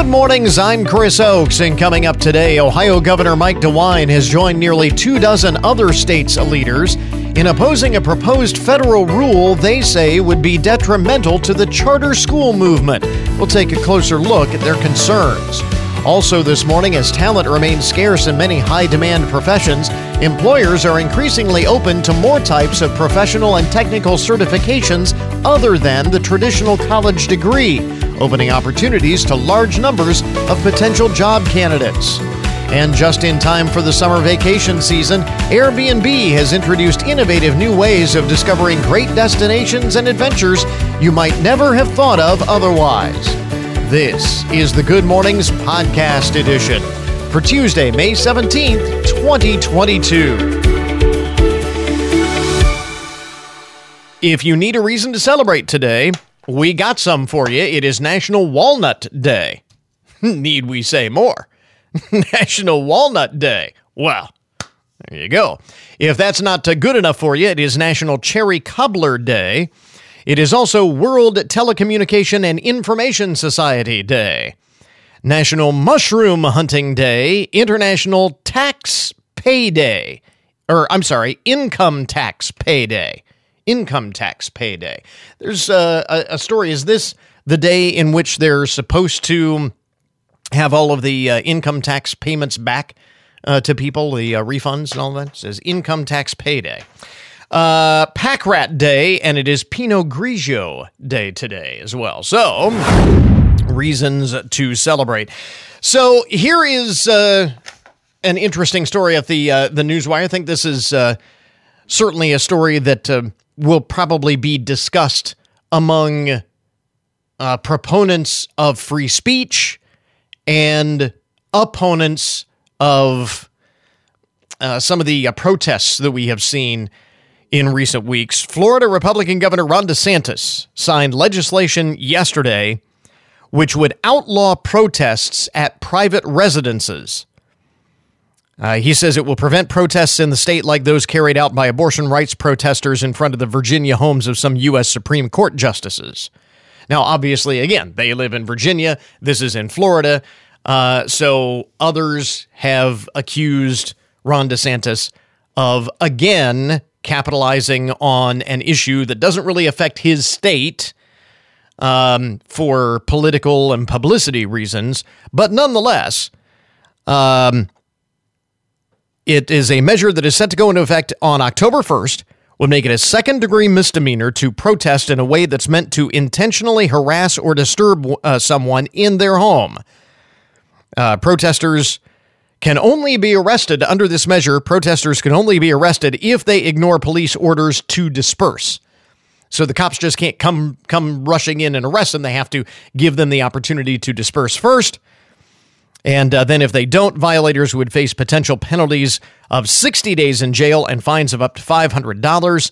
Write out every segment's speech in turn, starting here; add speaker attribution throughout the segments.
Speaker 1: Good mornings, I'm Chris Oakes, and coming up today, Ohio Governor Mike DeWine has joined nearly two dozen other states' leaders in opposing a proposed federal rule they say would be detrimental to the charter school movement. We'll take a closer look at their concerns. Also, this morning, as talent remains scarce in many high demand professions, employers are increasingly open to more types of professional and technical certifications other than the traditional college degree, opening opportunities to large numbers of potential job candidates. And just in time for the summer vacation season, Airbnb has introduced innovative new ways of discovering great destinations and adventures you might never have thought of otherwise. This is the Good Mornings Podcast Edition for Tuesday, May 17th, 2022. If you need a reason to celebrate today, we got some for you. It is National Walnut Day. need we say more? National Walnut Day. Well, there you go. If that's not uh, good enough for you, it is National Cherry Cobbler Day. It is also World Telecommunication and Information Society Day, National Mushroom Hunting Day, International Tax Pay Day, or I'm sorry, Income Tax Pay Day. Income Tax Pay Day. There's a, a, a story. Is this the day in which they're supposed to have all of the uh, income tax payments back uh, to people, the uh, refunds and all that? It says Income Tax Payday uh, Pack Rat Day, and it is Pinot Grigio Day today as well. So, reasons to celebrate. So, here is uh, an interesting story at the uh, the Newswire. I think this is uh, certainly a story that uh, will probably be discussed among uh, proponents of free speech and opponents of uh, some of the protests that we have seen in recent weeks. Florida Republican Governor Ron DeSantis signed legislation yesterday which would outlaw protests at private residences. Uh, he says it will prevent protests in the state like those carried out by abortion rights protesters in front of the Virginia homes of some U.S. Supreme Court justices. Now, obviously, again, they live in Virginia. This is in Florida. Uh, so others have accused Ron DeSantis of, again, capitalizing on an issue that doesn't really affect his state um, for political and publicity reasons, but nonetheless, um, it is a measure that is set to go into effect on October 1st. Would make it a second degree misdemeanor to protest in a way that's meant to intentionally harass or disturb uh, someone in their home. Uh, protesters can only be arrested under this measure. Protesters can only be arrested if they ignore police orders to disperse. So the cops just can't come come rushing in and arrest them. They have to give them the opportunity to disperse first. And uh, then, if they don't, violators would face potential penalties of 60 days in jail and fines of up to $500.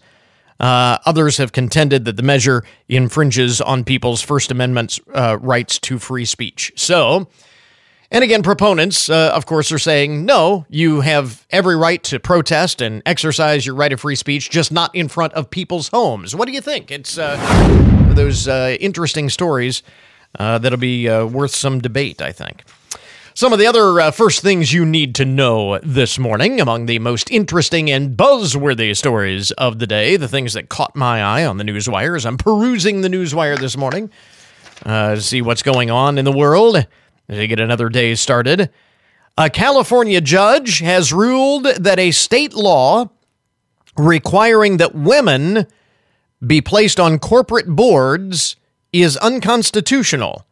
Speaker 1: Uh, others have contended that the measure infringes on people's First Amendment uh, rights to free speech. So, and again, proponents, uh, of course, are saying, no, you have every right to protest and exercise your right of free speech, just not in front of people's homes. What do you think? It's uh, those uh, interesting stories uh, that'll be uh, worth some debate, I think. Some of the other uh, first things you need to know this morning, among the most interesting and buzzworthy stories of the day, the things that caught my eye on the newswire as I'm perusing the newswire this morning to see what's going on in the world to get another day started. A California judge has ruled that a state law requiring that women be placed on corporate boards is unconstitutional.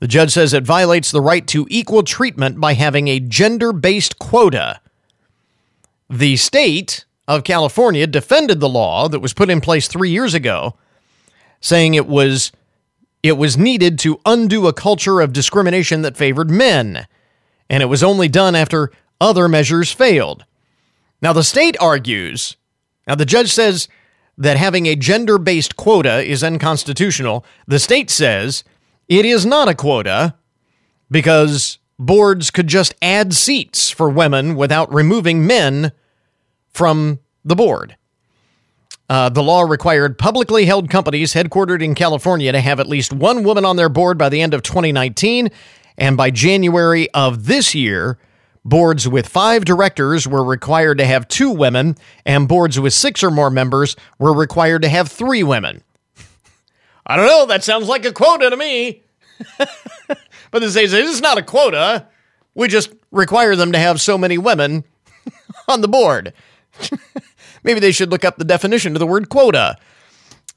Speaker 1: The judge says it violates the right to equal treatment by having a gender based quota. The state of California defended the law that was put in place three years ago, saying it was it was needed to undo a culture of discrimination that favored men, and it was only done after other measures failed. Now, the state argues, now the judge says that having a gender based quota is unconstitutional. The state says it is not a quota because boards could just add seats for women without removing men from the board. Uh, the law required publicly held companies headquartered in California to have at least one woman on their board by the end of 2019 And by January of this year, boards with five directors were required to have two women, and boards with six or more members were required to have three women. I don't know, that sounds like a quota to me. but they say it's not a quota. We just require them to have so many women on the board. Maybe they should look up the definition of the word quota.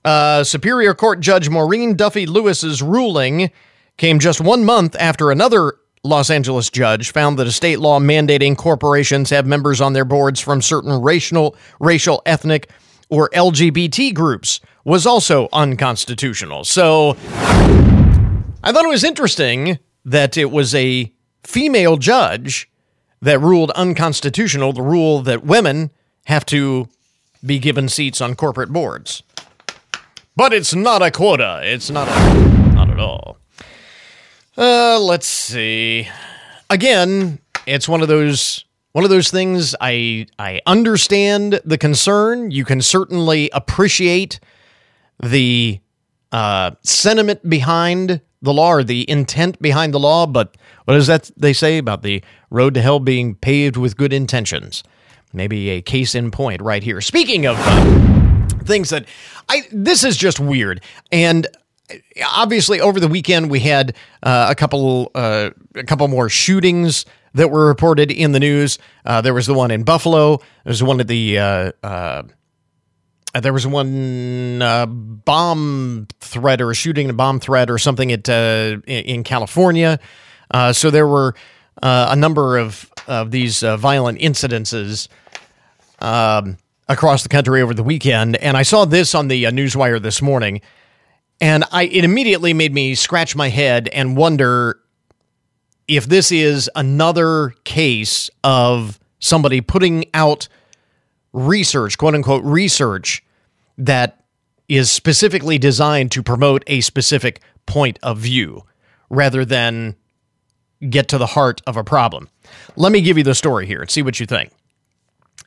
Speaker 1: Uh, Superior Court Judge Maureen Duffy Lewis's ruling came just one month after another Los Angeles judge found that a state law mandating corporations have members on their boards from certain racial, racial, ethnic, or LGBT groups was also unconstitutional. So I thought it was interesting that it was a female judge that ruled unconstitutional the rule that women have to be given seats on corporate boards. But it's not a quota. It's not a, not at all. Uh, let's see. Again, it's one of those one of those things I I understand the concern. You can certainly appreciate the uh, sentiment behind the law or the intent behind the law, but what does that they say about the road to hell being paved with good intentions? Maybe a case in point right here. Speaking of uh, things that I this is just weird and obviously over the weekend we had uh, a couple uh, a couple more shootings that were reported in the news. Uh, there was the one in Buffalo. There was one at the uh, uh, there was one uh, bomb threat or shooting a bomb threat or something at in California. so there were Uh, a number of of these uh, violent incidences. Um, across the country over the weekend, and I saw this on the uh, newswire this morning and I it immediately made me scratch my head and wonder if this is another case of somebody putting out research, quote unquote research that is specifically designed to promote a specific point of view rather than get to the heart of a problem. Let me give you the story here and see what you think.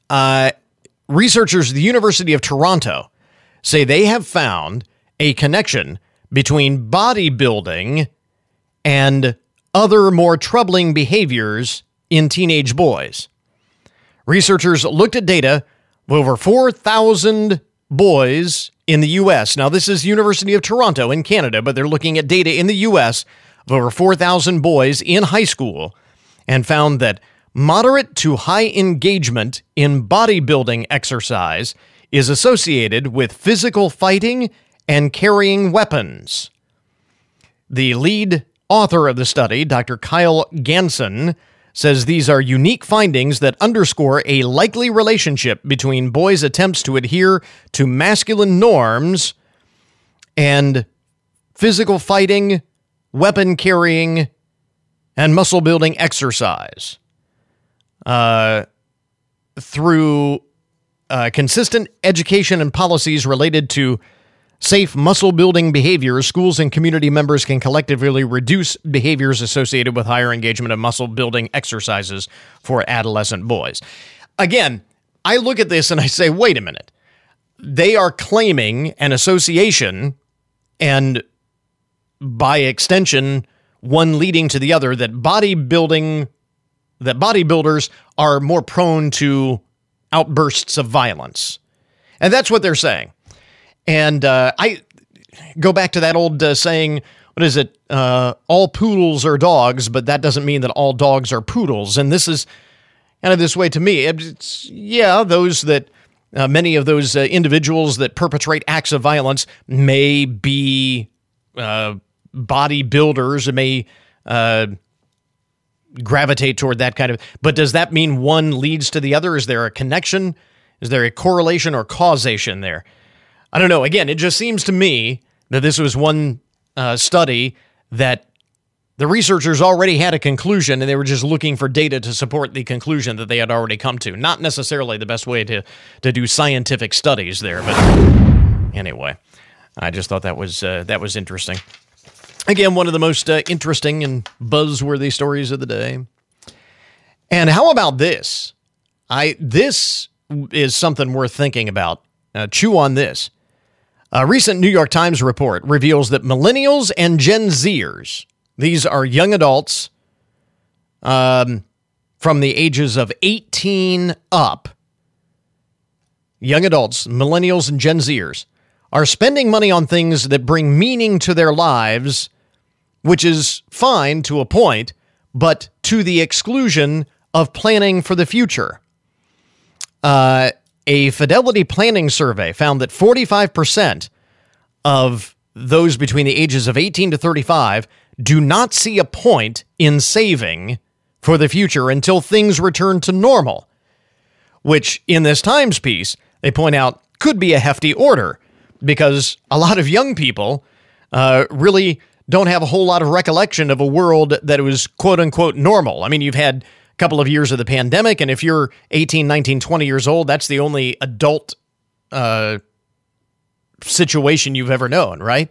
Speaker 1: Uh, researchers at the University of Toronto say they have found a connection between bodybuilding and other more troubling behaviors in teenage boys. Researchers looked at data of over 4,000 boys in the US. Now, this is University of Toronto in Canada, but they're looking at data in the US of over 4,000 boys in high school and found that moderate to high engagement in bodybuilding exercise is associated with physical fighting and carrying weapons. The lead author of the study, Dr. Kyle Ganson, says these are unique findings that underscore a likely relationship between boys' attempts to adhere to masculine norms and physical fighting, weapon carrying, and muscle building exercise. Uh, through uh, consistent education and policies related to safe muscle building behaviors, schools and community members can collectively reduce behaviors associated with higher engagement of muscle building exercises for adolescent boys. Again, I look at this and I say, wait a minute. They are claiming an association and by extension, one leading to the other that bodybuilding that bodybuilders are more prone to outbursts of violence. And that's what they're saying. And uh, I go back to that old uh, saying, what is it? Uh, all poodles are dogs, but that doesn't mean that all dogs are poodles. And this is kind of this way to me. It's, yeah, those that, uh, many of those uh, individuals that perpetrate acts of violence may be uh, bodybuilders, may gravitate toward that kind of. But does that mean one leads to the other? Is there a connection? Is there a correlation or causation there? I don't know. Again, it just seems to me that this was one uh, study that the researchers already had a conclusion and they were just looking for data to support the conclusion that they had already come to. Not necessarily the best way to, to do scientific studies there, but anyway, I just thought that was uh, that was interesting. Again, one of the most uh, interesting and buzzworthy stories of the day. And how about this? I this is something worth thinking about. Uh, chew on this. A recent New York Times report reveals that millennials and Gen Zers These are young adults um, from the ages of 18 up. Young adults, millennials, and Gen Zers are spending money on things that bring meaning to their lives, which is fine to a point, but to the exclusion of planning for the future. Uh, a Fidelity planning survey found that 45% of those between the ages of 18 to 35 do not see a point in saving for the future until things return to normal, which in this Times piece, they point out could be a hefty order because a lot of young people uh, really don't have a whole lot of recollection of a world that was quote unquote normal. I mean, you've had a couple of years of the pandemic, and if you're 18, 19, 20 years old, that's the only adult uh, situation you've ever known, right?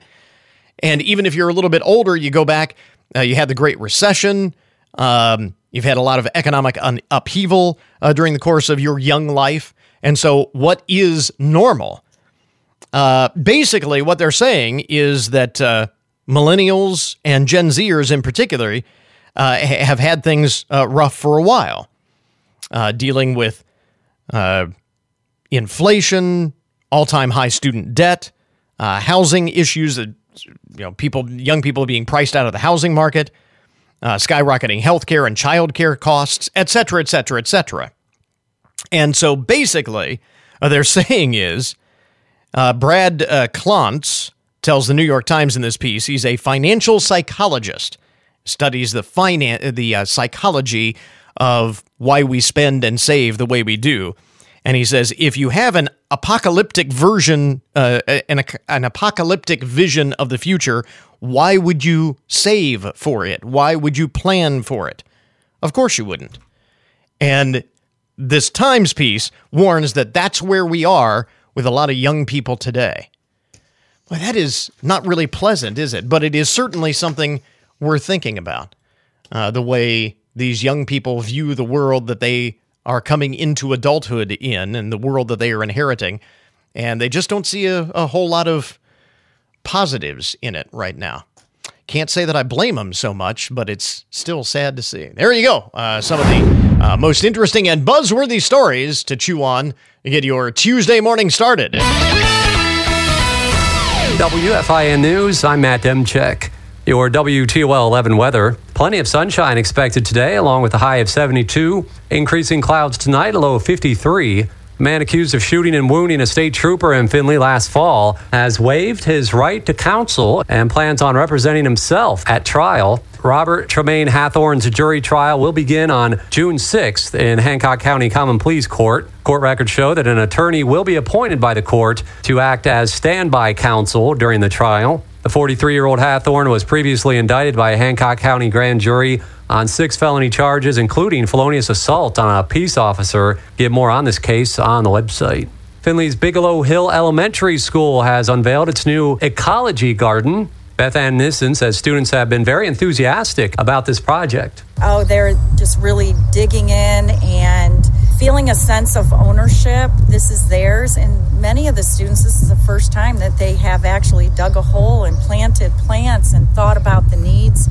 Speaker 1: And even if you're a little bit older, you go back, uh, you had the Great Recession. Um, you've had a lot of economic un- upheaval uh, during the course of your young life. And so, what is normal? Uh, basically, what they're saying is that uh, millennials and Gen Zers in particular uh, have had things uh, rough for a while, dealing with inflation, all time high student debt, housing issues that you know, people, young people being priced out of the housing market, uh, skyrocketing healthcare and childcare costs, et cetera, et cetera, et cetera. And so basically, uh, they're saying is uh, Brad uh, Klontz tells the New York Times in this piece he's a financial psychologist, studies the finan- the uh, psychology of why we spend and save the way we do. And he says, if you have an apocalyptic version, uh, an, an apocalyptic vision of the future, why would you save for it? Why would you plan for it? Of course you wouldn't. And this Times piece warns that that's where we are with a lot of young people today. That is not really pleasant, is it? But it is certainly something worth thinking about. Uh, the way these young people view the world that they are coming into adulthood in and the world that they are inheriting. And they just don't see a, a whole lot of positives in it right now. Can't say that I blame them so much, but it's still sad to see. There you go. Uh, some of the uh, most interesting and buzzworthy stories to chew on to get your Tuesday morning started.
Speaker 2: WFIN News, I'm Matt Demchek. Your WTOL 11 weather. Plenty of sunshine expected today, along with a high of 72. Increasing clouds tonight, a low of 53. Man accused of shooting and wounding a state trooper in Findlay last fall has waived his right to counsel and plans on representing himself at trial. Robert Tremaine Hathorn's jury trial will begin on June 6th in Hancock County Common Pleas Court. Court records show that an attorney will be appointed by the court to act as standby counsel during the trial. The 43 year old Hathorn was previously indicted by a Hancock County grand jury on six felony charges, including felonious assault on a peace officer. Get more on this case on the website. Findlay's Bigelow Hill Elementary School has unveiled its new ecology garden. Beth Ann Nissen says students have been very enthusiastic about this project.
Speaker 3: Oh, they're just really digging in and feeling a sense of ownership. This is theirs. And many of the students, this is the first time that they have actually dug a hole and planted plants and thought about the needs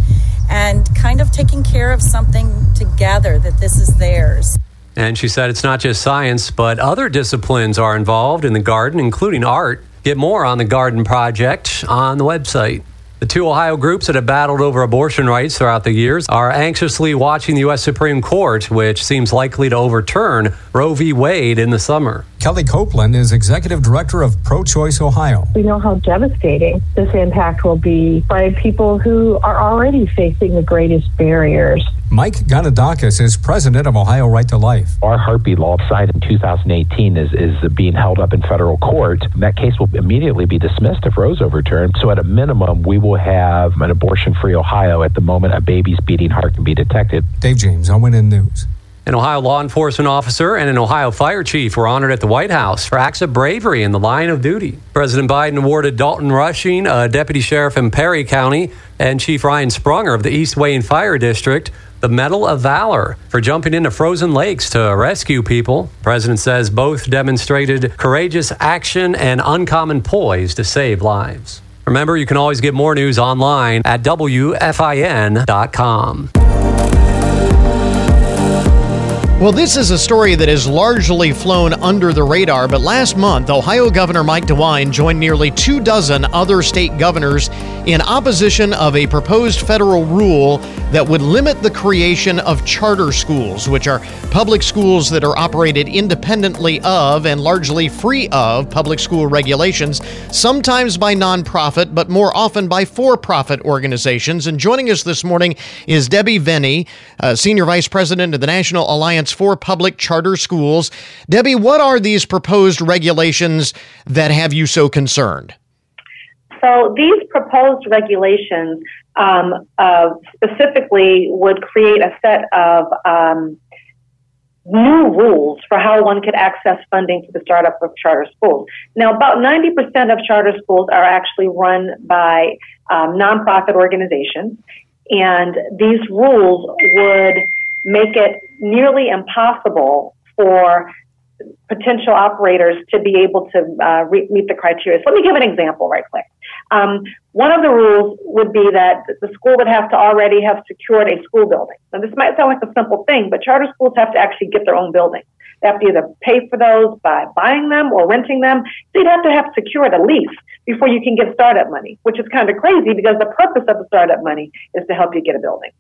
Speaker 3: and kind of taking care of something together, that this is theirs.
Speaker 2: And she said it's not just science, but other disciplines are involved in the garden, including art. Get more on the garden project on the website. The two Ohio groups that have battled over abortion rights throughout the years are anxiously watching the U.S. Supreme Court, which seems likely to overturn Roe v. Wade in the summer.
Speaker 4: Kelly Copeland is executive director of Pro Choice Ohio.
Speaker 5: We know how devastating this impact will be by people who are already facing the greatest barriers.
Speaker 4: Mike Gonidakis is president of Ohio Right to Life.
Speaker 6: Our heartbeat law cited in 2018 is, is being held up in federal court. That case will immediately be dismissed if Roe's overturned. So, at a minimum, we will have an abortion free Ohio at the moment a baby's beating heart can be detected.
Speaker 4: Dave James, ONN News.
Speaker 2: An Ohio law enforcement officer and an Ohio fire chief were honored at the White House for acts of bravery in the line of duty. President Biden awarded Dalton Rushing, a deputy sheriff in Perry County, and Chief Ryan Sprunger of the East Wayne Fire District the Medal of Valor for jumping into frozen lakes to rescue people. President says both demonstrated courageous action and uncommon poise to save lives. Remember, you can always get more news online at WFIN.com.
Speaker 1: Well, this is a story that has largely flown under the radar, but last month, Ohio Governor Mike DeWine joined nearly two dozen other state governors in opposition of a proposed federal rule that would limit the creation of charter schools, which are public schools that are operated independently of and largely free of public school regulations, sometimes by nonprofit, but more often by for profit organizations. And joining us this morning is Debbie Veney, uh, Senior Vice President of the National Alliance for Public Charter Schools. Debbie, what are these proposed regulations that have you so concerned?
Speaker 7: So these proposed regulations um, uh, specifically would create a set of um, new rules for how one could access funding for the startup of charter schools. Now, about 90% of charter schools are actually run by um, nonprofit organizations, and these rules would make it nearly impossible for potential operators to be able to uh, re- meet the criteria. So let me give an example right quick. Um, one of the rules would be that the school would have to already have secured a school building. Now, this might sound like a simple thing, but charter schools have to actually get their own building. They have to either pay for those by buying them or renting them. So you'd have to have secured a lease before you can get startup money, which is kind of crazy because the purpose of the startup money is to help you get a building.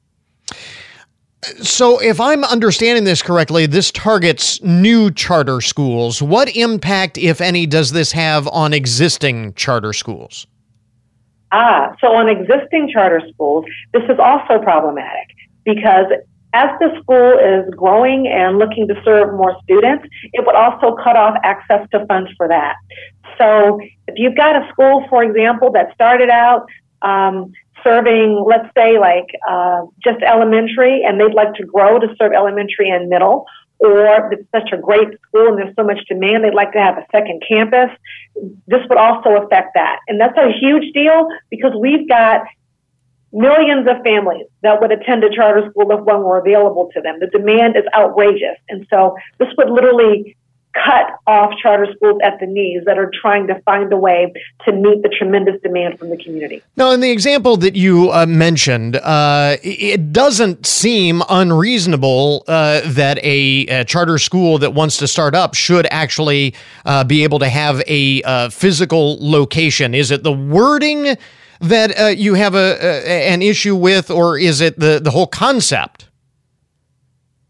Speaker 1: So, if I'm understanding this correctly, this targets new charter schools. What impact, if any, does this have on existing charter schools?
Speaker 7: Ah, so on existing charter schools, this is also problematic because as the school is growing and looking to serve more students, it would also cut off access to funds for that. So if you've got a school, for example, that started out um, serving, let's say, like uh, just elementary, and they'd like to grow to serve elementary and middle, or it's such a great school and there's so much demand, they'd like to have a second campus. This would also affect that. And that's a huge deal because we've got millions of families that would attend a charter school if one were available to them. The demand is outrageous. And so this would literally cut off charter schools at the knees that are trying to find a way to meet the tremendous demand from the community.
Speaker 1: Now, in the example that you uh, mentioned, uh, it doesn't seem unreasonable uh, that a, a, charter school that wants to start up should actually uh, be able to have a uh, physical location. Is it the wording that uh, you have a, a, an issue with, or is it the, the whole concept?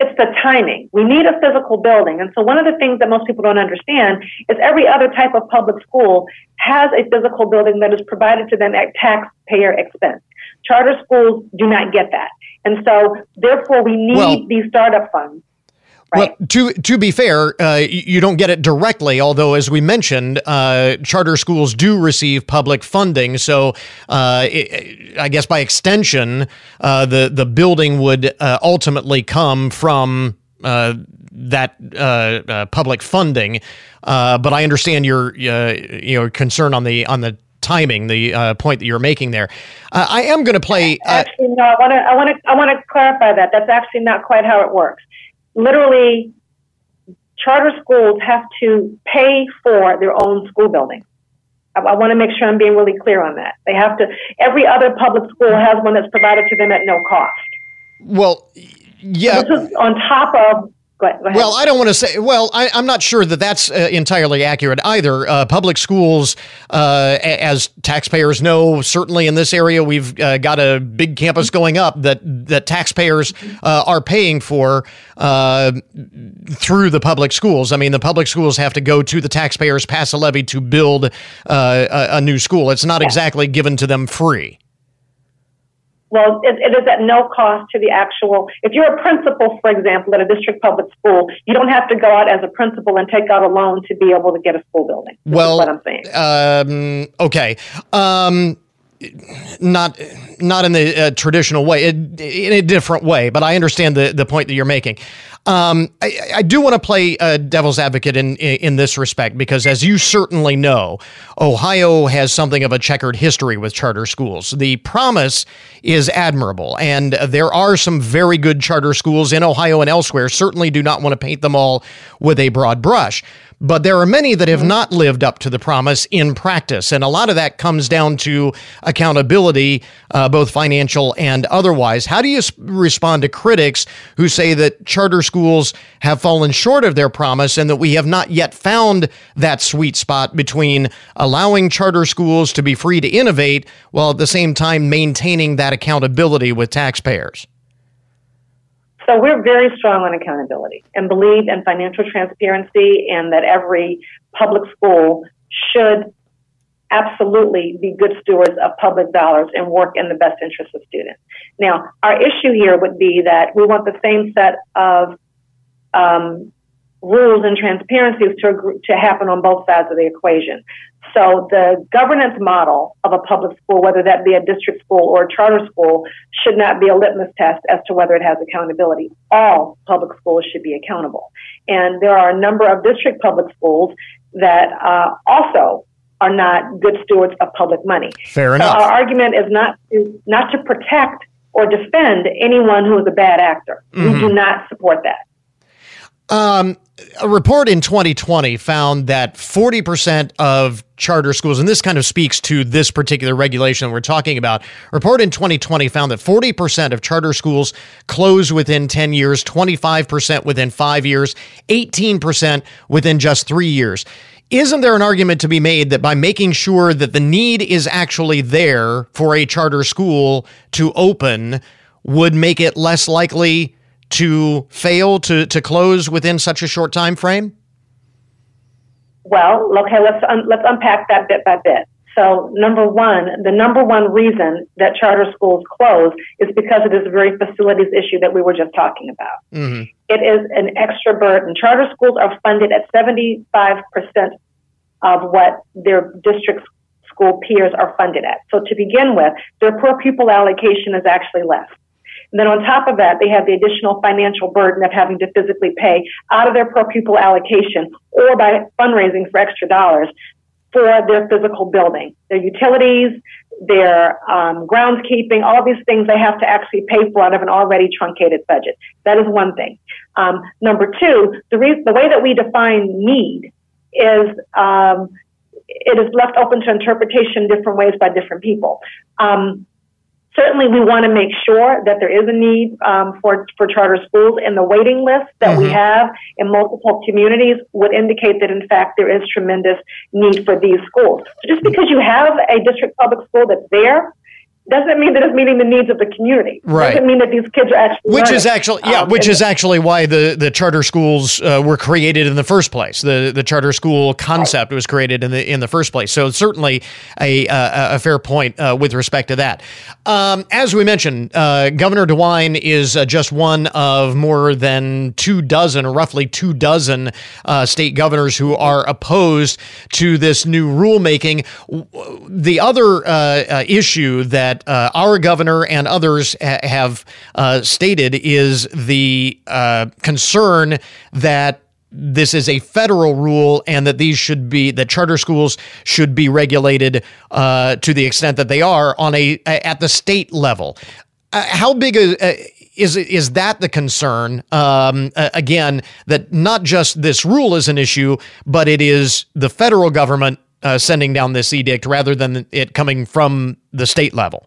Speaker 7: It's the timing. We need a physical building. And so one of the things that most people don't understand is every other type of public school has a physical building that is provided to them at taxpayer expense. Charter schools do not get that. And so therefore we need well, these startup funds
Speaker 1: Right. Well, to to be fair, uh, you don't get it directly. Although, as we mentioned, uh, charter schools do receive public funding. So, uh, it, I guess by extension, uh, the the building would uh, ultimately come from uh, that public funding. but I understand your your concern on the on the timing, the point that you're making there. I am going to play.
Speaker 7: actually, no. I want to I want to I want to clarify that. That's actually not quite how it works literally charter schools have to pay for their own school building. I, I want to make sure I'm being really clear on that. They have to, every other public school has one that's provided to them at no cost.
Speaker 1: Well, yeah.
Speaker 7: So this is on top of
Speaker 1: Well, I don't want to say. Well, I, am not sure that that's uh, entirely accurate either. Uh, public schools, uh, as taxpayers know, certainly in this area, we've uh, got a big campus going up that that taxpayers uh, are paying for uh, through the public schools. I mean, the public schools have to go to the taxpayers, pass a levy to build a, a, new school. It's not yeah. exactly given to them free.
Speaker 7: Well, it, it is at no cost to the actual. If you're a principal, for example, at a district public school, you don't have to go out as a principal and take out a loan to be able to get a school building. This
Speaker 1: well,
Speaker 7: what I'm saying.
Speaker 1: Um, okay. Um, not not in the uh, traditional way, in a different way, but I understand the, the point that you're making. Um, I, I, do want to play uh, devil's advocate in, in, in this respect because, as you certainly know, Ohio has something of a checkered history with charter schools. The promise is admirable, and there are some very good charter schools in Ohio and elsewhere. Certainly, do not want to paint them all with a broad brush. but there are many that have not lived up to the promise in practice. And a lot of that comes down to accountability, uh, both financial and otherwise. How do you respond to critics who say that charter schools have fallen short of their promise and that we have not yet found that sweet spot between allowing charter schools to be free to innovate while at the same time maintaining that accountability with taxpayers?
Speaker 7: So we're very strong on accountability and believe in financial transparency and that every public school should absolutely be good stewards of public dollars and work in the best interest of students. Now, our issue here would be that we want the same set of um, rules and transparencies to, to happen on both sides of the equation. So the governance model of a public school, whether that be a district school or a charter school, should not be a litmus test as to whether it has accountability. All public schools should be accountable. And there are a number of district public schools that uh, also are not good stewards of public money.
Speaker 1: Fair enough.
Speaker 7: So our argument is not to, not to protect or defend anyone who is a bad actor. Mm-hmm. We do not support that.
Speaker 1: Um, a report in 2020 found that 40% of charter schools, and this kind of speaks to this particular regulation we're talking about. A report in 2020 found that 40% of charter schools close within 10 years, 25% within five years, 18% within just three years. Isn't there an argument to be made that by making sure that the need is actually there for a charter school to open would make it less likely to fail to, to close within such a short time frame?
Speaker 7: Well, okay, let's un- let's unpack that bit by bit. So, number one, the number one reason that charter schools close is because of this very facilities issue that we were just talking about. Mm-hmm. It is an extra burden. Charter schools are funded at 75% of what their district school peers are funded at. So, to begin with, their per pupil allocation is actually less. And then on top of that, they have the additional financial burden of having to physically pay out of their per pupil allocation or by fundraising for extra dollars for their physical building, their utilities, their um, groundskeeping, all these things they have to actually pay for out of an already truncated budget. That is one thing. Um, number two, the, re- the way that we define need is um, it is left open to interpretation different ways by different people. Um, certainly we want to make sure that there is a need um, for, for charter schools and the waiting list that mm-hmm. we have in multiple communities would indicate that in fact there is tremendous need for these schools. So just because you have a district public school that's there doesn't mean that it's meeting the needs of the community.
Speaker 1: Right.
Speaker 7: Doesn't mean that these kids are actually
Speaker 1: which
Speaker 7: learning.
Speaker 1: is actually yeah, um, which is actually why the the charter schools uh, were created in the first place. The the charter school concept right. was created in the in the first place. So certainly a a, a fair point uh, with respect to that. Um, as we mentioned, uh, Governor DeWine is uh, just one of more than two dozen, or roughly two dozen, uh, state governors who are opposed to this new rulemaking. The other uh, issue that that uh, our governor and others ha- have uh, stated is the uh, concern that this is a federal rule and that these should be that charter schools should be regulated uh, to the extent that they are on a, at the state level. Uh, how big a, is is that the concern? Um, again, that not just this rule is an issue, but it is the federal government uh, sending down this edict rather than it coming from the state level?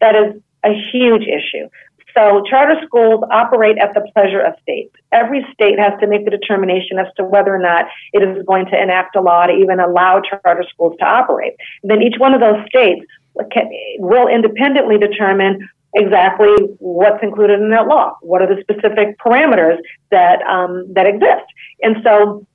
Speaker 7: That is a huge issue. So charter schools operate at the pleasure of states. Every state has to make the determination as to whether or not it is going to enact a law to even allow charter schools to operate. Then each one of those states will independently determine exactly what's included in that law. What are the specific parameters that um, that exist? And so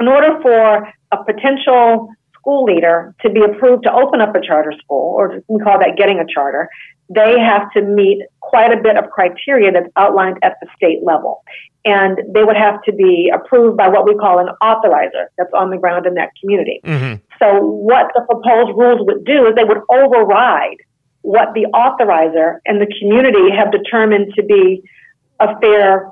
Speaker 7: in order for a potential school leader to be approved to open up a charter school, or we call that getting a charter, they have to meet quite a bit of criteria that's outlined at the state level. And they would have to be approved by what we call an authorizer that's on the ground in that community. Mm-hmm. So, what the proposed rules would do is they would override what the authorizer and the community have determined to be a fair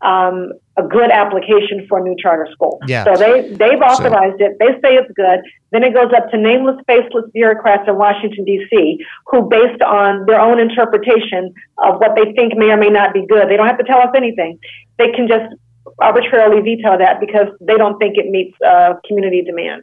Speaker 7: um, a good application for a new charter school.
Speaker 1: Yeah.
Speaker 7: So they, they've authorized so. it. They say it's good. Then it goes up to nameless, faceless bureaucrats in Washington, D.C., who, based on their own interpretation of what they think may or may not be good, they don't have to tell us anything. They can just arbitrarily veto that because they don't think it meets uh, community demand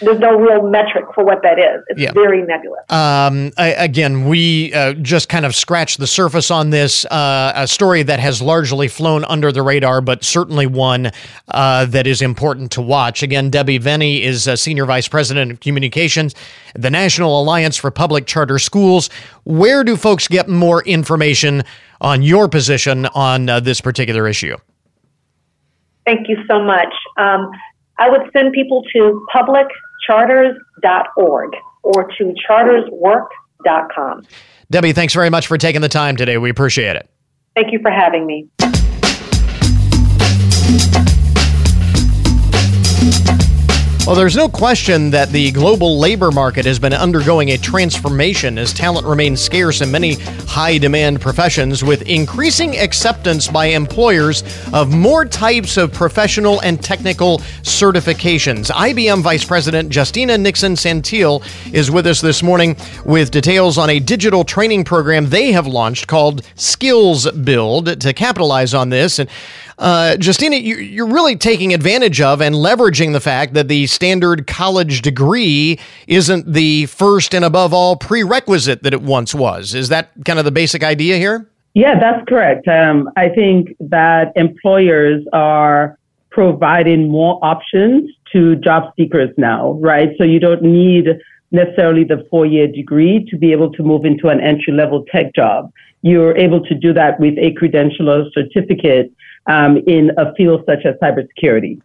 Speaker 7: there's no real metric for what that is. It's yeah. very nebulous. Um,
Speaker 1: I, again, we uh, just kind of scratched the surface on this. Uh, a story that has largely flown under the radar, but certainly one uh, that is important to watch. Again, Debbie Veney is Senior Vice President of Communications, the National Alliance for Public Charter Schools. Where do folks get more information on your position on uh, this particular issue?
Speaker 7: Thank you so much. Um, I would send people to publiccharters.org or to charterswork.com.
Speaker 1: Debbie, thanks very much for taking the time today. We appreciate it.
Speaker 7: Thank you for having me.
Speaker 1: Well, there's no question that the global labor market has been undergoing a transformation as talent remains scarce in many high demand professions, with increasing acceptance by employers of more types of professional and technical certifications. IBM Vice President Justina Nixon Saintil is with us this morning with details on a digital training program they have launched called SkillsBuild to capitalize on this. And uh, Justina, you, are really taking advantage of and leveraging the fact that the standard college degree isn't the first and above all prerequisite that it once was. Is that kind of the basic idea here?
Speaker 8: Yeah, that's correct. Um, I think that employers are providing more options to job seekers now, right? So you don't need necessarily the four year degree to be able to move into an entry level tech job. You're able to do that with a credential or certificate um, in a field such as cybersecurity.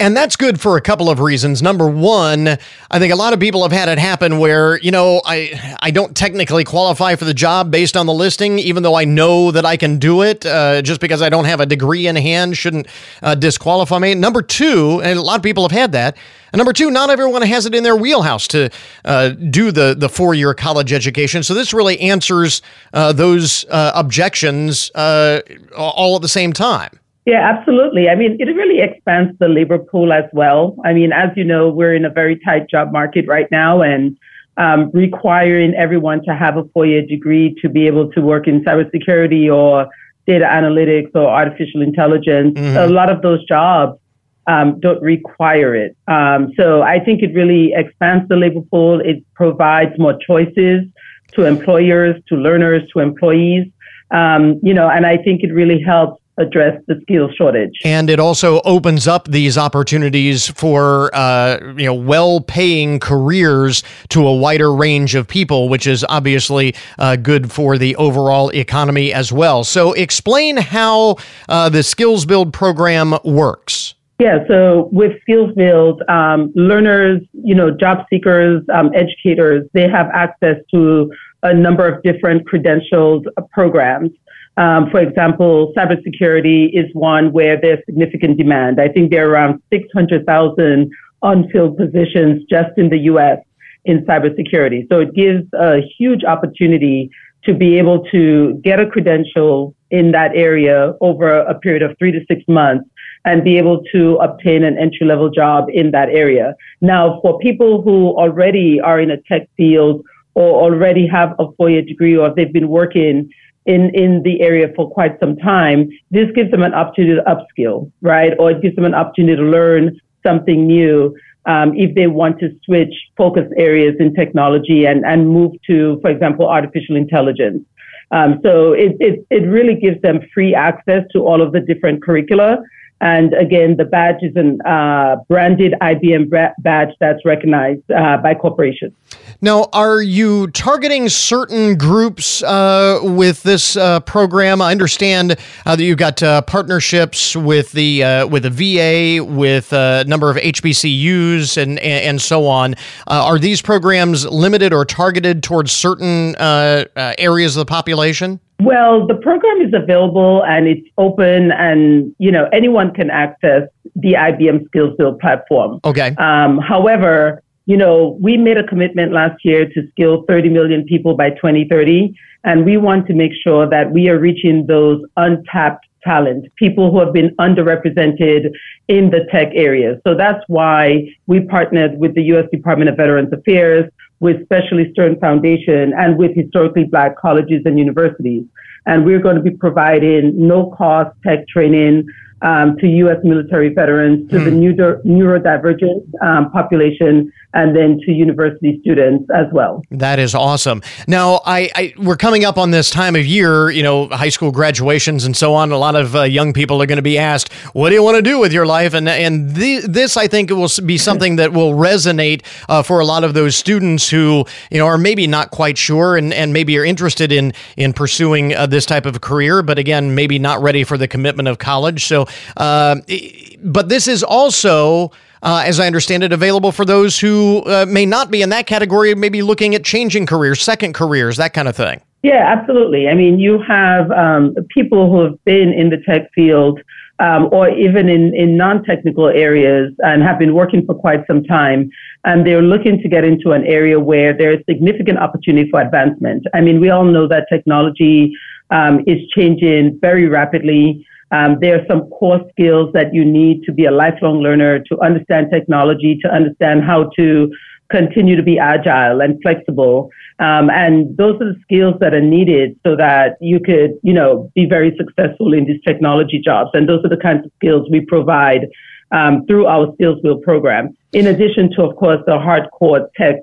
Speaker 1: And that's good for a couple of reasons. Number one, I think a lot of people have had it happen where, you know, I I don't technically qualify for the job based on the listing, even though I know that I can do it. Uh, just because I don't have a degree in hand shouldn't uh, disqualify me. Number two, and a lot of people have had that. And number two, not everyone has it in their wheelhouse to uh, do the the four year college education. So this really answers uh, those uh, objections uh, all at the same time.
Speaker 8: Yeah, absolutely. I mean, it really expands the labor pool as well. I mean, as you know, we're in a very tight job market right now and um, requiring everyone to have a four year degree to be able to work in cybersecurity or data analytics or artificial intelligence. Mm-hmm. A lot of those jobs um, don't require it. Um, so I think it really expands the labor pool. It provides more choices to employers, to learners, to employees. Um, you know, and I think it really helps address the skills shortage.
Speaker 1: And it also opens up these opportunities for uh, you know well-paying careers to a wider range of people, which is obviously uh, good for the overall economy as well. So, explain how uh, the SkillsBuild program works.
Speaker 8: Yeah, so with SkillsBuild, um, learners, you know, job seekers, um, educators, they have access to a number of different credentialed programs. Um, for example, cybersecurity is one where there's significant demand. I think there are around 600,000 unfilled positions just in the US in cybersecurity. So it gives a huge opportunity to be able to get a credential in that area over a period of three to six months and be able to obtain an entry level job in that area. Now, for people who already are in a tech field or already have a four year degree or they've been working in, in the area for quite some time, this gives them an opportunity to upskill, right? Or it gives them an opportunity to learn something new um, if they want to switch focus areas in technology and, and move to, for example, artificial intelligence. Um, so it, it, it really gives them free access to all of the different curricula and again, the badge is a uh, branded IBM badge that's recognized uh, by corporations.
Speaker 1: Now, are you targeting certain groups uh, with this uh, program? I understand uh, that you've got uh, partnerships with the with the VA, with a number of HBCUs, and and so on. are these programs limited or targeted towards certain areas of the population?
Speaker 8: Well, the program is available and it's open, and you know anyone can access the IBM SkillsBuild platform.
Speaker 1: Okay.
Speaker 8: Um, however, you know we made a commitment last year to skill 30 million people by 2030, and we want to make sure that we are reaching those untapped talent, people who have been underrepresented in the tech area. So that's why we partnered with the U.S. Department of Veterans Affairs with Specialisterne Foundation and with historically black colleges and universities. And we're going to be providing no cost tech training um, to U.S. military veterans, to the
Speaker 1: Hmm.
Speaker 8: neuro- neurodivergent um, population, and then to university students as well.
Speaker 1: That is awesome. Now, I, I we're coming up on this time of year, you know, high school graduations and so on. A lot of uh, young people are going to be asked, "What do you want to do with your life?" And and th- this, I think, will be something that will resonate uh, for a lot of those students who, you know, are maybe not quite sure and, and maybe are interested in in pursuing uh, this type of career, but again, maybe not ready for the commitment of college. So, uh, but this is also uh, as I understand it, available for those who uh, may not be in that category, maybe looking at changing careers, second careers, that kind of thing.
Speaker 8: Yeah, absolutely. I mean, you have um, people who have been in the tech field um, or even in, in non technical areas and have been working for quite some time. And they're looking to get into an area where there's significant opportunity for advancement. I mean, we all know that technology um, is changing very rapidly. Um, there are some core skills that you need to be a lifelong learner, to understand technology, to understand how to continue to be agile and flexible. Um, and those are the skills that are needed so that you could, you know, be very successful in these technology jobs. And those are the kinds of skills we provide um, through our SkillsBuild program, in addition to, of course, the hardcore tech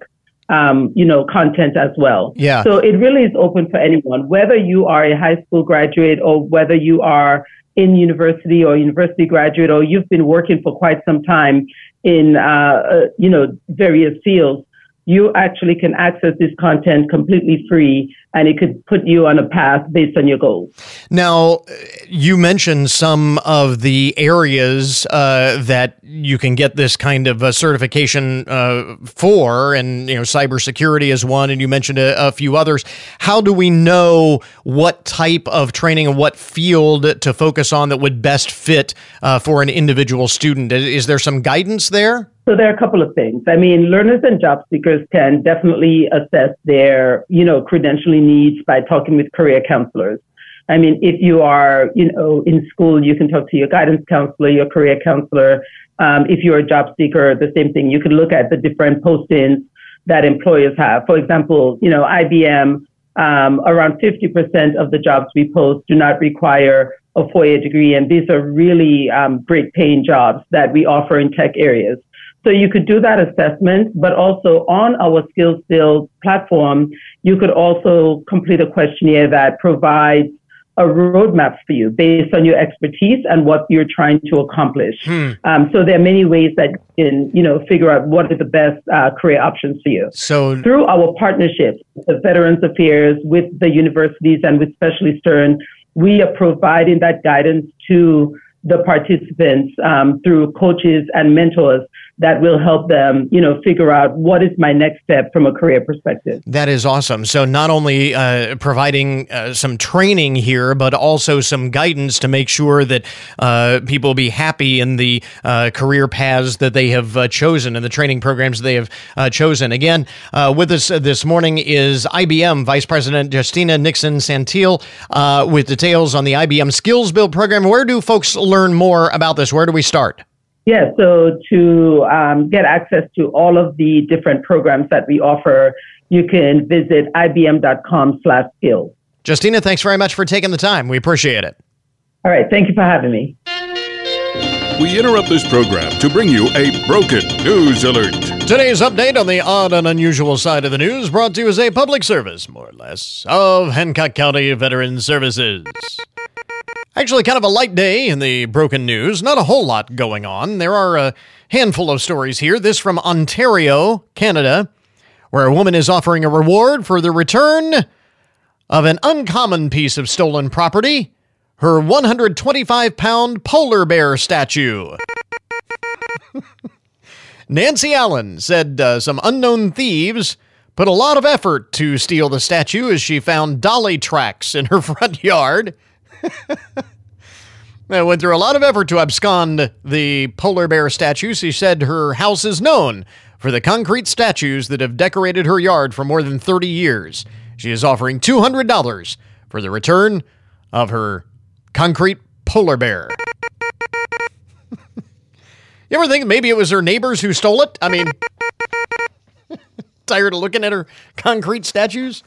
Speaker 8: um, you know, content as well.
Speaker 1: Yeah.
Speaker 8: So it really is open for anyone, whether you are a high school graduate or whether you are in university or university graduate or you've been working for quite some time in, uh, uh, you know, various fields you actually can access this content completely free and it could put you on a path based on your goals.
Speaker 1: Now, you mentioned some of the areas uh, that you can get this kind of uh, certification uh, for, and you know, cybersecurity is one, and you mentioned a, a, few others. How do we know what type of training and what field to focus on that would best fit uh, for an individual student? Is there some guidance there?
Speaker 8: So there are a couple of things. I mean, learners and job seekers can definitely assess their, you know, credentialing needs by talking with career counselors. I mean, if you are, you know, in school, you can talk to your guidance counselor, your career counselor. Um, if you're a job seeker, the same thing. You can look at the different postings that employers have. For example, you know, IBM, um, around 50% of the jobs we post do not require a four-year degree, and these are really um, great paying jobs that we offer in tech areas. So you could do that assessment, but also on our SkillsBuild platform, you could also complete a questionnaire that provides a roadmap for you based on your expertise and what you're trying to accomplish.
Speaker 1: Hmm.
Speaker 8: Um, so there are many ways that you can, you know, figure out what are the best uh, career options for you.
Speaker 1: So
Speaker 8: through our partnerships with Veterans Affairs, with the universities, and with Specialisterne, we are providing that guidance to the participants um, through coaches and mentors that will help them, you know, figure out what is my next step from a career perspective.
Speaker 1: That is awesome. So not only uh, providing uh, some training here, but also some guidance to make sure that uh, people be happy in the uh, career paths that they have uh, chosen and the training programs they have uh, chosen. Again, with us this morning is IBM Vice President Justina Nixon Saintil with details on the IBM SkillsBuild program. Where do folks learn more about this? Where do we start?
Speaker 8: Yeah, so to um, get access to all of the different programs that we offer, you can visit ibm.com slash skills.
Speaker 1: Justina, thanks very much for taking the time. We appreciate it.
Speaker 8: All right, thank you for having me.
Speaker 9: We interrupt this program to bring you a broken news alert.
Speaker 1: Today's update on the odd and unusual side of the news brought to you as a public service, more or less, of Hancock County Veterans Services. Actually, kind of a light day in the broken news. Not a whole lot going on. There are a handful of stories here. This from Ontario, Canada, where a woman is offering a reward for the return of an uncommon piece of stolen property her 125 pound polar bear statue. Nancy Allen said uh, some unknown thieves put a lot of effort to steal the statue as she found dolly tracks in her front yard. I went through a lot of effort to abscond the polar bear statue. She said her house is known for the concrete statues that have decorated her yard for more than 30 years. She is offering $200 for the return of her concrete polar bear. you ever think maybe it was her neighbors who stole it? I mean, tired of looking at her concrete statues?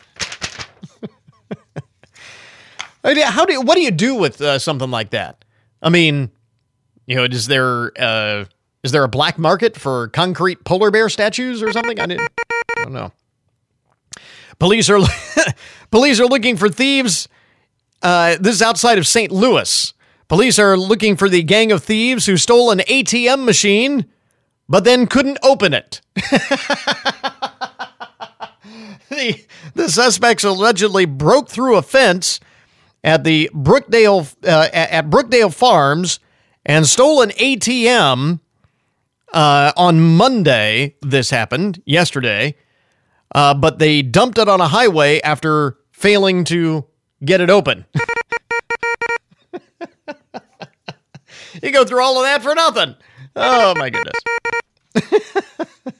Speaker 1: How do you, what do you do with uh, something like that? I mean, You know, is there uh, is there a black market for concrete polar bear statues or something? I didn't. I don't know. Police are police are looking for thieves. Uh, this is outside of St. Louis. Police are looking for the gang of thieves who stole an ATM machine, but then couldn't open it. the, the suspects allegedly broke through a fence at the Brookdale uh, at Brookdale Farms and stole an ATM uh, on Monday. This happened yesterday, uh, but they dumped it on a highway after failing to get it open. you go through all of that for nothing. Oh my goodness.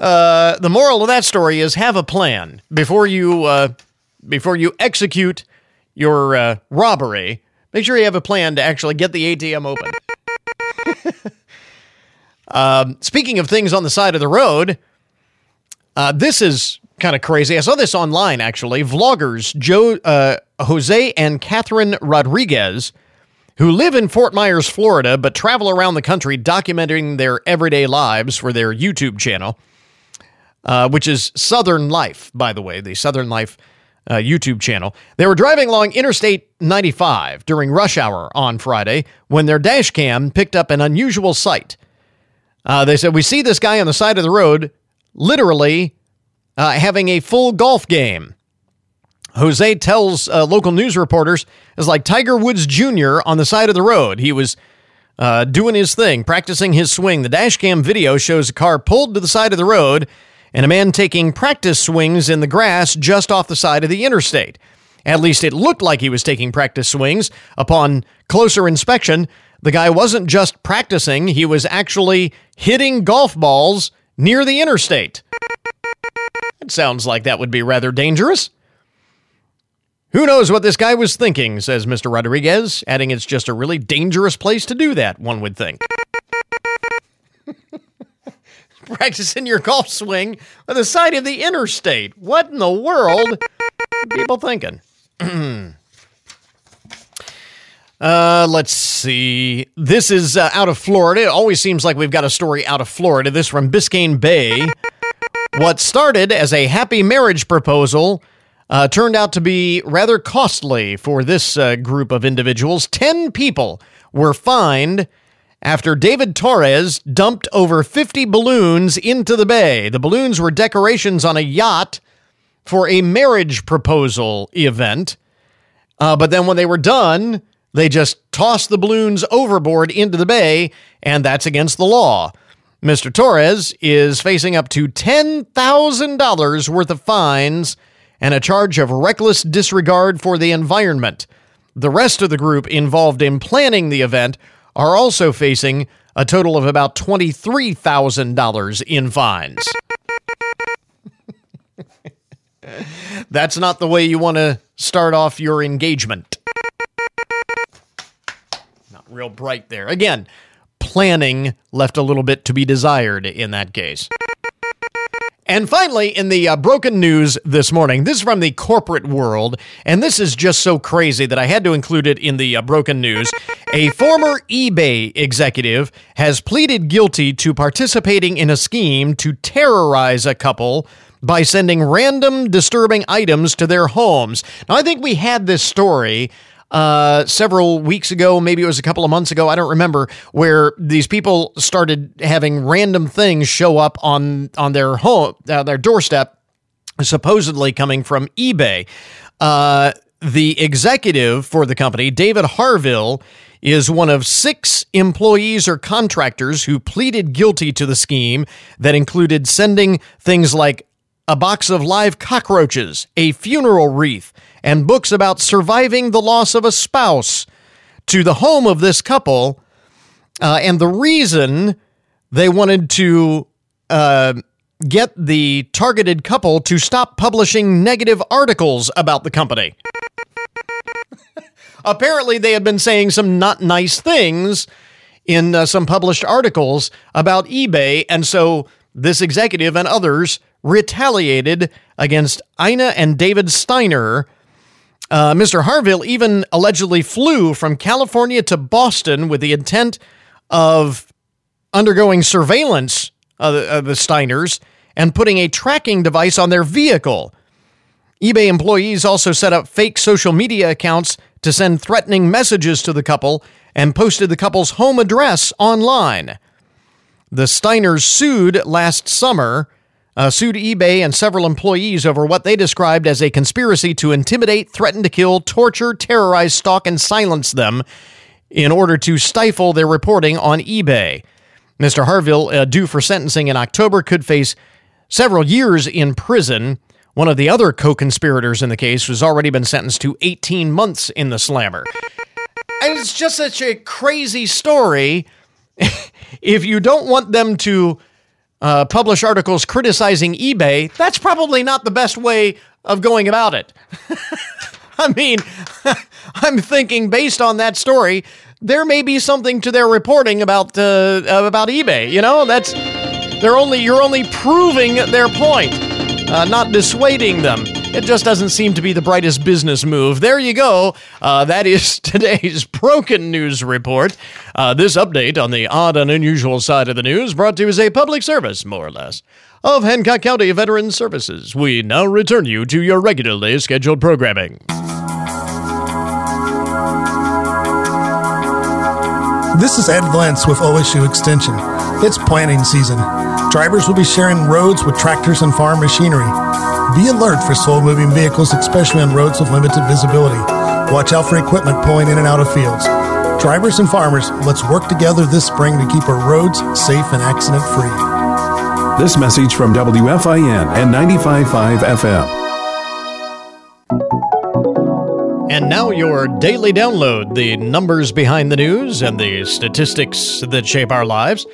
Speaker 1: uh, the moral of that story is have a plan before you uh, before you execute your uh, robbery. Make sure you have a plan to actually get the ATM open. um, speaking of things on the side of the road, uh, this is kind of crazy. I saw this online actually. Vloggers Joe, uh, Jose, and Catherine Rodriguez, who live in Fort Myers, Florida, but travel around the country documenting their everyday lives for their YouTube channel, uh, which is Southern Life, by the way, the Southern Life uh, YouTube channel. They were driving along Interstate 95 during rush hour on Friday when their dash cam picked up an unusual sight. Uh, they said, We see this guy on the side of the road, literally uh, having a full golf game. Jose tells uh, local news reporters it's like Tiger Woods Jr. on the side of the road. He was uh, doing his thing, practicing his swing. The dash cam video shows a car pulled to the side of the road and a man taking practice swings in the grass just off the side of the interstate. At least it looked like he was taking practice swings. Upon closer inspection, the guy wasn't just practicing, he was actually hitting golf balls near the interstate. It sounds like that would be rather dangerous. Who knows what this guy was thinking, says Mr. Rodriguez, adding it's just a really dangerous place to do that, one would think. Practicing your golf swing on the side of the interstate. What in the world people thinking? Uh, let's see. This is uh, out of Florida. It always seems like we've got a story out of Florida. This from Biscayne Bay. What started as a happy marriage proposal uh, turned out to be rather costly for this uh, group of individuals. Ten people were fined after David Torres dumped over 50 balloons into the bay. The balloons were decorations on a yacht for a marriage proposal event. Uh, but then when they were done, they just tossed the balloons overboard into the bay, and that's against the law. Mr. Torres is facing up to $10,000 worth of fines and a charge of reckless disregard for the environment. The rest of the group involved in planning the event are also facing a total of about $23,000 in fines. That's not the way you want to start off your engagement Not real bright there. Again, planning left a little bit to be desired in that case. And finally, in the uh, broken news this morning, this is from the corporate world, and this is just so crazy that I had to include it in the uh, broken news. A former eBay executive has pleaded guilty to participating in a scheme to terrorize a couple by sending random disturbing items to their homes. Now, I think we had this story uh, several weeks ago, maybe it was a couple of months ago, I don't remember, where these people started having random things show up on on their home, uh, their doorstep, supposedly coming from eBay. Uh, the executive for the company, David Harville, is one of six employees or contractors who pleaded guilty to the scheme that included sending things like a box of live cockroaches, a funeral wreath, and books about surviving the loss of a spouse to the home of this couple. Uh, and the reason they wanted to uh, get the targeted couple to stop publishing negative articles about the company. Apparently, they had been saying some not nice things in uh, some published articles about eBay, and so this executive and others retaliated against Ina and David Steiner Uh, Mr. Harville even allegedly flew from California to Boston with the intent of undergoing surveillance of of the Steiners and putting a tracking device on their vehicle. eBay employees also set up fake social media accounts to send threatening messages to the couple and posted the couple's home address online. The Steiners sued last summer, uh, sued eBay and several employees over what they described as a conspiracy to intimidate, threaten to kill, torture, terrorize, stalk, and silence them in order to stifle their reporting on eBay. Mr. Harville, uh, due for sentencing in October, could face several years in prison. One of the other co conspirators in the case has already been sentenced to 18 months in the slammer. And it's just such a crazy story. if you don't want them to uh, publish articles criticizing eBay, that's probably not the best way of going about it. I mean, I'm thinking based on that story, there may be something to their reporting about uh, about eBay. You know, that's they're only you're only proving their point, uh, not dissuading them. It just doesn't seem to be the brightest business move. There you go. Uh, that is today's broken news report. Uh, this update on the odd and unusual side of the news brought to you as a public service, more or less, of Hancock County Veterans Services. We now return you to your regularly scheduled programming.
Speaker 10: This is Ed Glantz with OSU Extension. It's planting season. Drivers will be sharing roads with tractors and farm machinery. Be alert for slow moving vehicles, especially on roads with limited visibility. Watch out for equipment pulling in and out of fields. Drivers and farmers, let's work together this spring to keep our roads safe and accident free.
Speaker 9: This message from WFIN and 95.5 FM.
Speaker 1: And now your daily download the numbers behind the news and the statistics that shape our lives.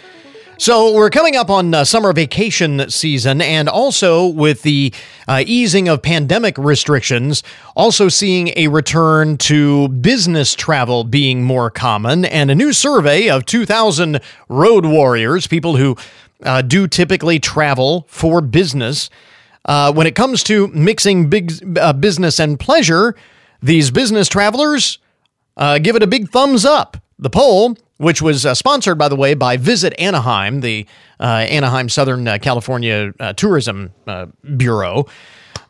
Speaker 1: So, we're coming up on uh, summer vacation season, and also with the uh, easing of pandemic restrictions, also seeing a return to business travel being more common. And a new survey of 2,000 road warriors, people who uh, do typically travel for business, uh, when it comes to mixing big uh, business and pleasure, these business travelers uh, give it a big thumbs up. The poll, which was uh, sponsored, by the way, by Visit Anaheim, the uh, Anaheim Southern uh, California uh, Tourism uh, Bureau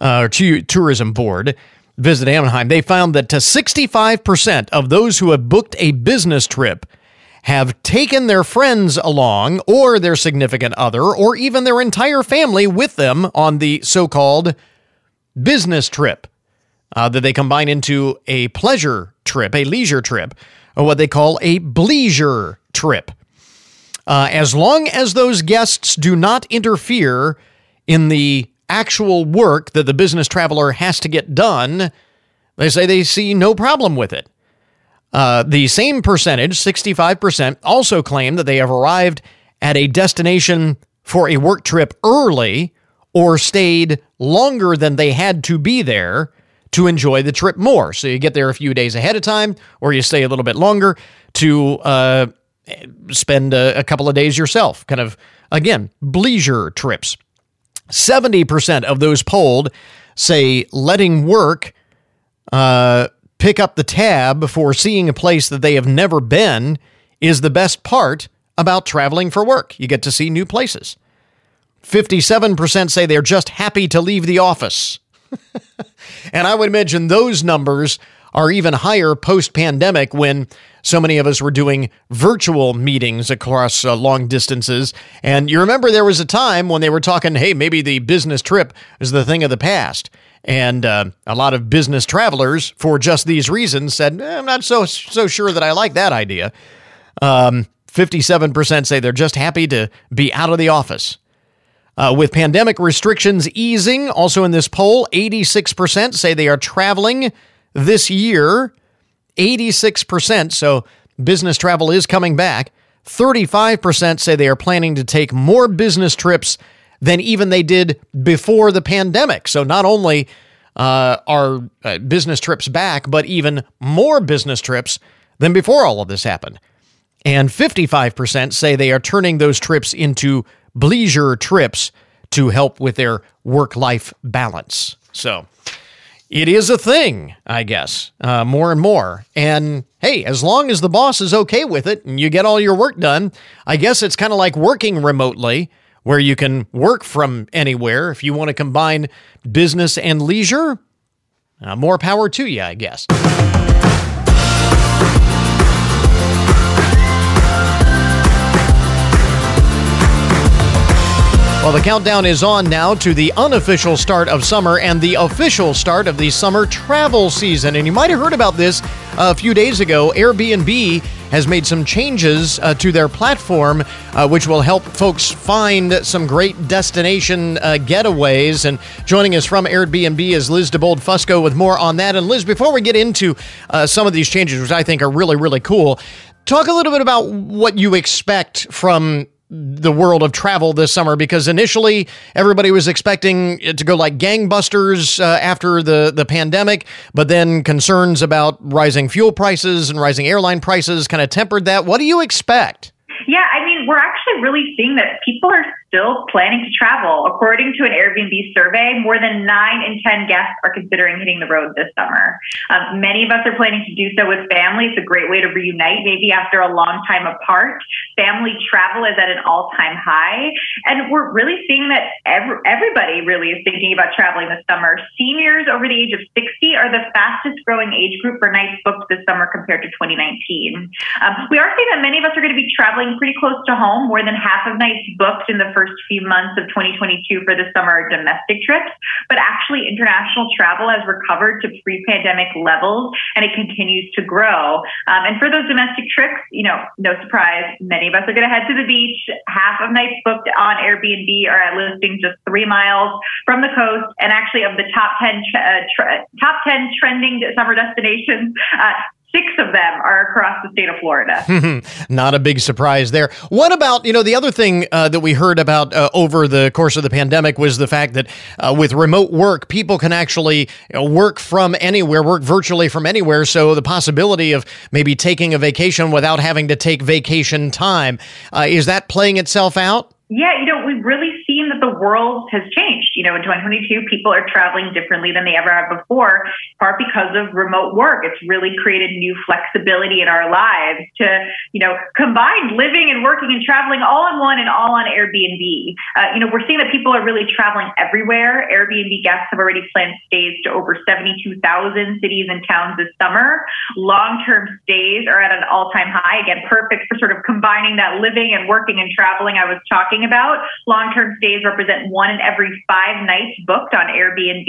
Speaker 1: or Tourism Board, Visit Anaheim, they found that 65% of those who have booked a business trip have taken their friends along or their significant other or even their entire family with them on the so called business trip uh, that they combine into a pleasure trip, a leisure trip, or what they call a bleisure trip. Uh, as long as those guests do not interfere in the actual work that the business traveler has to get done, they say they see no problem with it. Uh, the same percentage, 65%, also claim that they have arrived at a destination for a work trip early or stayed longer than they had to be there to enjoy the trip more. So you get there a few days ahead of time, or you stay a little bit longer to uh, spend a, a, couple of days yourself. Kind of, again, leisure trips. 70% of those polled say letting work uh, pick up the tab for seeing a place that they have never been is the best part about traveling for work. You get to see new places. 57% say they're just happy to leave the office. and I would imagine those numbers are even higher post pandemic when so many of us were doing virtual meetings across uh, long distances. And you remember there was a time when they were talking, hey, maybe the business trip is the thing of the past. And uh, a lot of business travelers, for just these reasons, said, eh, I'm not so, so sure that I like that idea. Um, 57% say they're just happy to be out of the office. Uh, with pandemic restrictions easing, also in this poll, 86% say they are traveling this year. 86%. So business travel is coming back. 35% say they are planning to take more business trips than even they did before the pandemic. So not only uh, are uh, business trips back, but even more business trips than before all of this happened. And 55% say they are turning those trips into bleisure trips to help with their work life balance. So, it is a thing, I guess, uh, more and more. And hey, as long as the boss is okay with it and you get all your work done, I guess it's kind of like working remotely where you can work from anywhere. If you want to combine business and leisure, uh, more power to you, I guess. Well, the countdown is on now to the unofficial start of summer and the official start of the summer travel season. And you might have heard about this a few days ago. Airbnb has made some changes uh, to their platform, uh, which will help folks find some great destination uh, getaways. And joining us from Airbnb is Liz DeBold Fusco with more on that. And Liz, before we get into uh, some of these changes, which I think are really, really cool, talk a little bit about what you expect from the world of travel this summer because initially everybody was expecting it to go like gangbusters uh, after the the pandemic but then concerns about rising fuel prices and rising airline prices kind of tempered that. What do you expect
Speaker 11: yeah, I mean, we're actually really seeing that people are still planning to travel. According to an Airbnb survey, more than nine in 10 guests are considering hitting the road this summer. Um, many of us are planning to do so with family. It's a great way to reunite, maybe after a long time apart. Family travel is at an all time high. And we're really seeing that every, everybody really is thinking about traveling this summer. Seniors over the age of 60 are the fastest growing age group for nights booked this summer compared to 2019. Um, we are seeing that many of us are going to be traveling pretty close to home. More than half of nights booked in the first few months of 2022 for the summer are domestic trips, but actually international travel has recovered to pre-pandemic levels and it continues to grow. Um, and for those domestic trips, you know, no surprise, many of us are going to head to the beach. Half of nights booked on Airbnb are at listings just three miles from the coast. And actually, of the top 10 uh, top 10 trending summer destinations, uh, Six of them are across the state of Florida.
Speaker 1: Not a big surprise there. What about, you know, the other thing uh, that we heard about uh, over the course of the pandemic was the fact that uh, with remote work, people can actually you know, work from anywhere, work virtually from anywhere. So the possibility of maybe taking a vacation without having to take vacation time, uh, is that playing itself out?
Speaker 11: Yeah, you know, we've really seen that the world has changed. You know, in 2022, people are traveling differently than they ever have before, part because of remote work. It's really created new flexibility in our lives to, you know, combine living and working and traveling all in one and all on Airbnb. Uh, you know, we're seeing that people are really traveling everywhere. Airbnb guests have already planned stays to over 72,000 cities and towns this summer. Long term stays are at an all time high. Again, perfect for sort of combining that living and working and traveling I was talking about. Long term stays represent one in every five nights booked on Airbnb.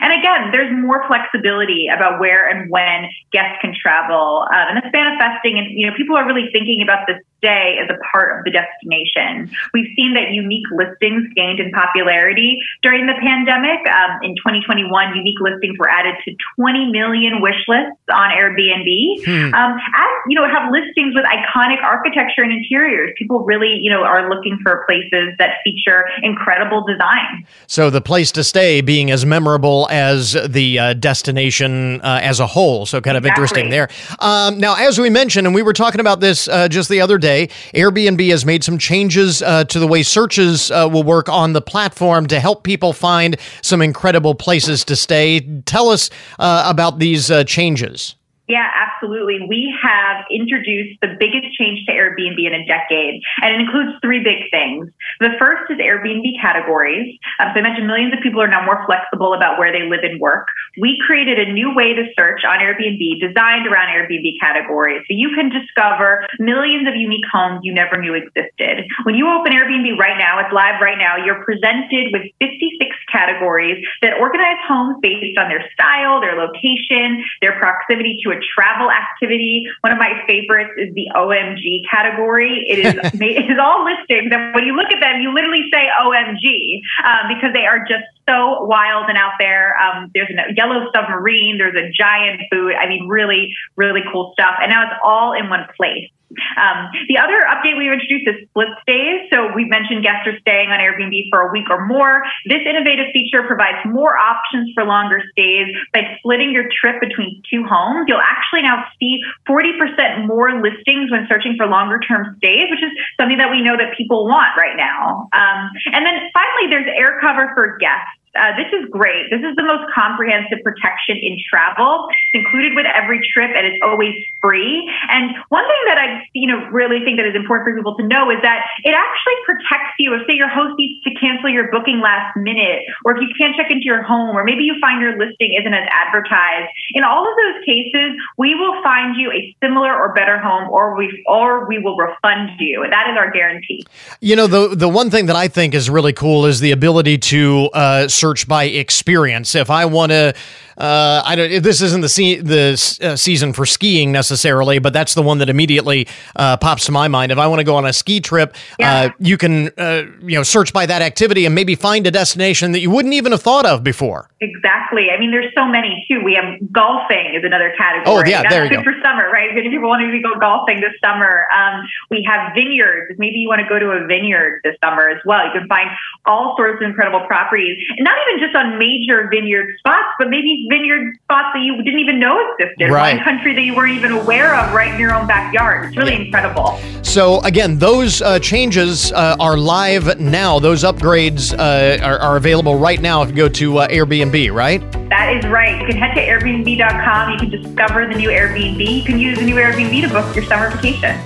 Speaker 11: And again, there's more flexibility about where and when guests can travel. Um, and it's manifesting, and you know, people are really thinking about this stay as a part of the destination. We've seen that unique listings gained in popularity during the pandemic. Um, in 2021, unique listings were added to 20 million wish lists on Airbnb. Hmm. Um, as you know, have listings with iconic architecture and interiors. People really, you know, are looking for places that feature incredible design.
Speaker 1: So the place to stay being as memorable as the uh, destination uh, as a whole. So kind of exactly. interesting there. Um, now, as we mentioned, and we were talking about this uh, just the other day Airbnb has made some changes uh, to the way searches uh, will work on the platform to help people find some incredible places to stay. Tell us uh, about these uh, changes.
Speaker 11: Yeah, absolutely. We have introduced the biggest change to Airbnb in a decade, and it includes three big things. The first is Airbnb categories. Um, so I mentioned millions of people are now more flexible about where they live and work. We created a new way to search on Airbnb designed around Airbnb categories. So you can discover millions of unique homes you never knew existed. When you open Airbnb right now, it's live right now, you're presented with 56 categories that organize homes based on their style, their location, their proximity to a travel activity. One of my favorites is the OMG category. It is it is all listings, and when you look at them, you literally say OMG um, because they are just so wild and out there. Um, there's a yellow submarine. There's a giant boot. I mean, really, really cool stuff. And now it's all in one place. Um, the other update we've introduced is split stays. So we mentioned guests are staying on Airbnb for a week or more. This innovative feature provides more options for longer stays by splitting your trip between two homes. You'll actually now see 40% more listings when searching for longer term stays, which is something that we know that people want right now. Um, and then finally, there's AirCover for guests. Uh, this is great. This is the most comprehensive protection in travel. It's included with every trip and it's always free. And one thing that I, you know, really think that is important for people to know is that it actually protects you. If say your host needs to cancel your booking last minute, or if you can't check into your home, or maybe you find your listing isn't as advertised. In all of those cases, we will find you a similar or better home, or we or we will refund you. That is our guarantee.
Speaker 1: You know, the the one thing that I think is really cool is the ability to uh, search by experience. If I want to, uh, I don't. This isn't the se- the uh, season for skiing necessarily, but that's the one that immediately uh, pops to my mind. If I want to go on a ski trip, uh, you can uh, you know search by that activity and maybe find a destination that you wouldn't even have thought of before.
Speaker 11: Exactly. I mean, there's so many too. We have golfing is another category.
Speaker 1: Oh, yeah,
Speaker 11: That's
Speaker 1: there you
Speaker 11: good
Speaker 1: go.
Speaker 11: for summer, right? Many people want to go golfing this summer. Um, we have vineyards. Maybe you want to go to a vineyard this summer as well. You can find all sorts of incredible properties, and not even just on major vineyard spots, but maybe vineyard spots that you didn't even know existed.
Speaker 1: Right.
Speaker 11: One country that you weren't even aware of, right in your own backyard. It's really incredible.
Speaker 1: So again, those uh, changes uh, are live now. Those upgrades uh, are, are available right now if you go to uh, Airbnb, right?
Speaker 11: That is right. You can head to Airbnb.com. You can discover the new Airbnb. You can use the new Airbnb to book your summer vacation.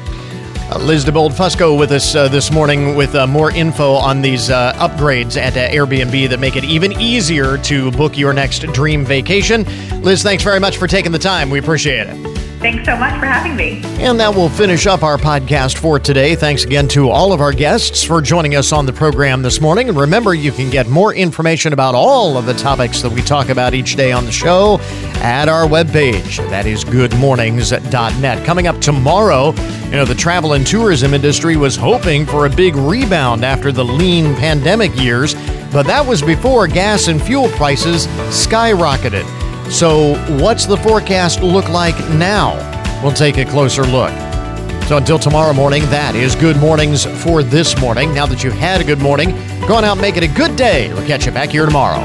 Speaker 1: Uh, Liz DeBold Fusco with us uh, this morning with uh, more info on these uh, upgrades at uh, Airbnb that make it even easier to book your next dream vacation. Liz, thanks very much for taking the time. We appreciate it.
Speaker 11: Thanks so much for having me.
Speaker 1: And that will finish up our podcast for today. Thanks again to all of our guests for joining us on the program this morning. And remember, you can get more information about all of the topics that we talk about each day on the show at our webpage. That is goodmornings.net. Coming up tomorrow, you know, the travel and tourism industry was hoping for a big rebound after the lean pandemic years, but that was before gas and fuel prices skyrocketed. So, what's the forecast look like now? We'll take a closer look. So, until tomorrow morning, that is Good Mornings for this morning. Now that you've had a good morning, go on out and make it a good day. We'll catch you back here tomorrow.